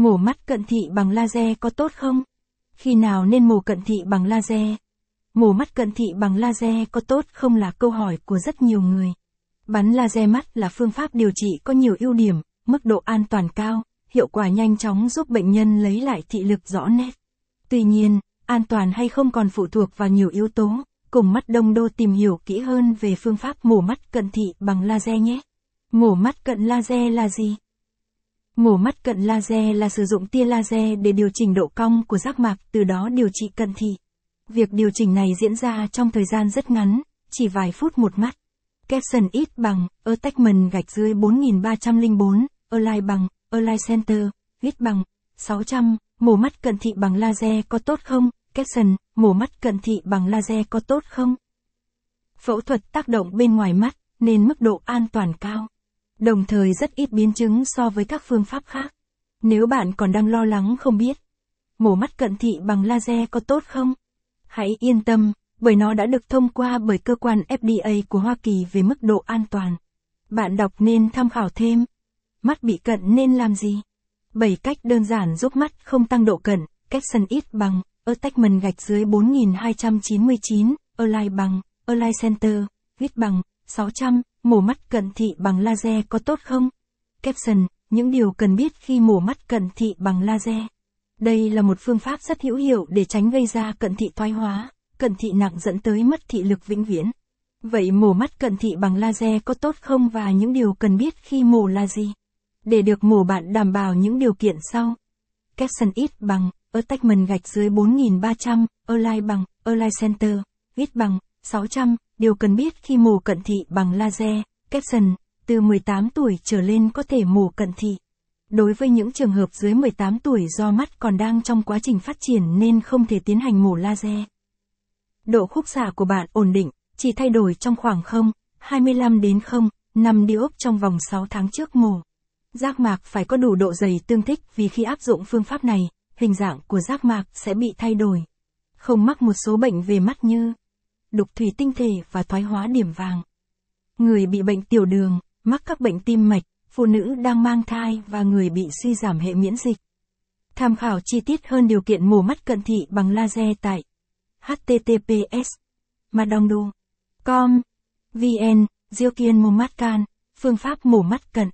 Mổ mắt cận thị bằng laser có tốt không? Khi nào nên mổ cận thị bằng laser? Mổ mắt cận thị bằng laser có tốt không là câu hỏi của rất nhiều người. Bắn laser mắt là phương pháp điều trị có nhiều ưu điểm, mức độ an toàn cao, hiệu quả nhanh chóng giúp bệnh nhân lấy lại thị lực rõ nét. Tuy nhiên, an toàn hay không còn phụ thuộc vào nhiều yếu tố, cùng mắt đông đô tìm hiểu kỹ hơn về phương pháp mổ mắt cận thị bằng laser nhé. Mổ mắt cận laser là gì? Mổ mắt cận laser là sử dụng tia laser để điều chỉnh độ cong của giác mạc, từ đó điều trị cận thị. Việc điều chỉnh này diễn ra trong thời gian rất ngắn, chỉ vài phút một mắt. Capson ít bằng, attachment gạch dưới 4304, align bằng, align center, ít bằng, 600, mổ mắt cận thị bằng laser có tốt không? Capson, mổ mắt cận thị bằng laser có tốt không? Phẫu thuật tác động bên ngoài mắt, nên mức độ an toàn cao. Đồng thời rất ít biến chứng so với các phương pháp khác. Nếu bạn còn đang lo lắng không biết, mổ mắt cận thị bằng laser có tốt không? Hãy yên tâm, bởi nó đã được thông qua bởi cơ quan FDA của Hoa Kỳ về mức độ an toàn. Bạn đọc nên tham khảo thêm. Mắt bị cận nên làm gì? 7 cách đơn giản giúp mắt không tăng độ cận, caption ít bằng, attachment gạch dưới 4299, align bằng, align center, viết bằng, 600, mổ mắt cận thị bằng laser có tốt không? Caption, những điều cần biết khi mổ mắt cận thị bằng laser. Đây là một phương pháp rất hữu hiệu để tránh gây ra cận thị thoái hóa, cận thị nặng dẫn tới mất thị lực vĩnh viễn. Vậy mổ mắt cận thị bằng laser có tốt không và những điều cần biết khi mổ là gì? Để được mổ bạn đảm bảo những điều kiện sau. Caption ít bằng, attachment gạch dưới 4300, align bằng, align center, ít bằng, 600, điều cần biết khi mổ cận thị bằng laser, caption, từ 18 tuổi trở lên có thể mổ cận thị. Đối với những trường hợp dưới 18 tuổi do mắt còn đang trong quá trình phát triển nên không thể tiến hành mổ laser. Độ khúc xạ của bạn ổn định, chỉ thay đổi trong khoảng 0, 25 đến 0, 5 diop trong vòng 6 tháng trước mổ. Giác mạc phải có đủ độ dày tương thích vì khi áp dụng phương pháp này, hình dạng của giác mạc sẽ bị thay đổi. Không mắc một số bệnh về mắt như đục thủy tinh thể và thoái hóa điểm vàng. Người bị bệnh tiểu đường, mắc các bệnh tim mạch, phụ nữ đang mang thai và người bị suy giảm hệ miễn dịch. Tham khảo chi tiết hơn điều kiện mổ mắt cận thị bằng laser tại https madongdu com vn diêu kiên mổ mắt can phương pháp mổ mắt cận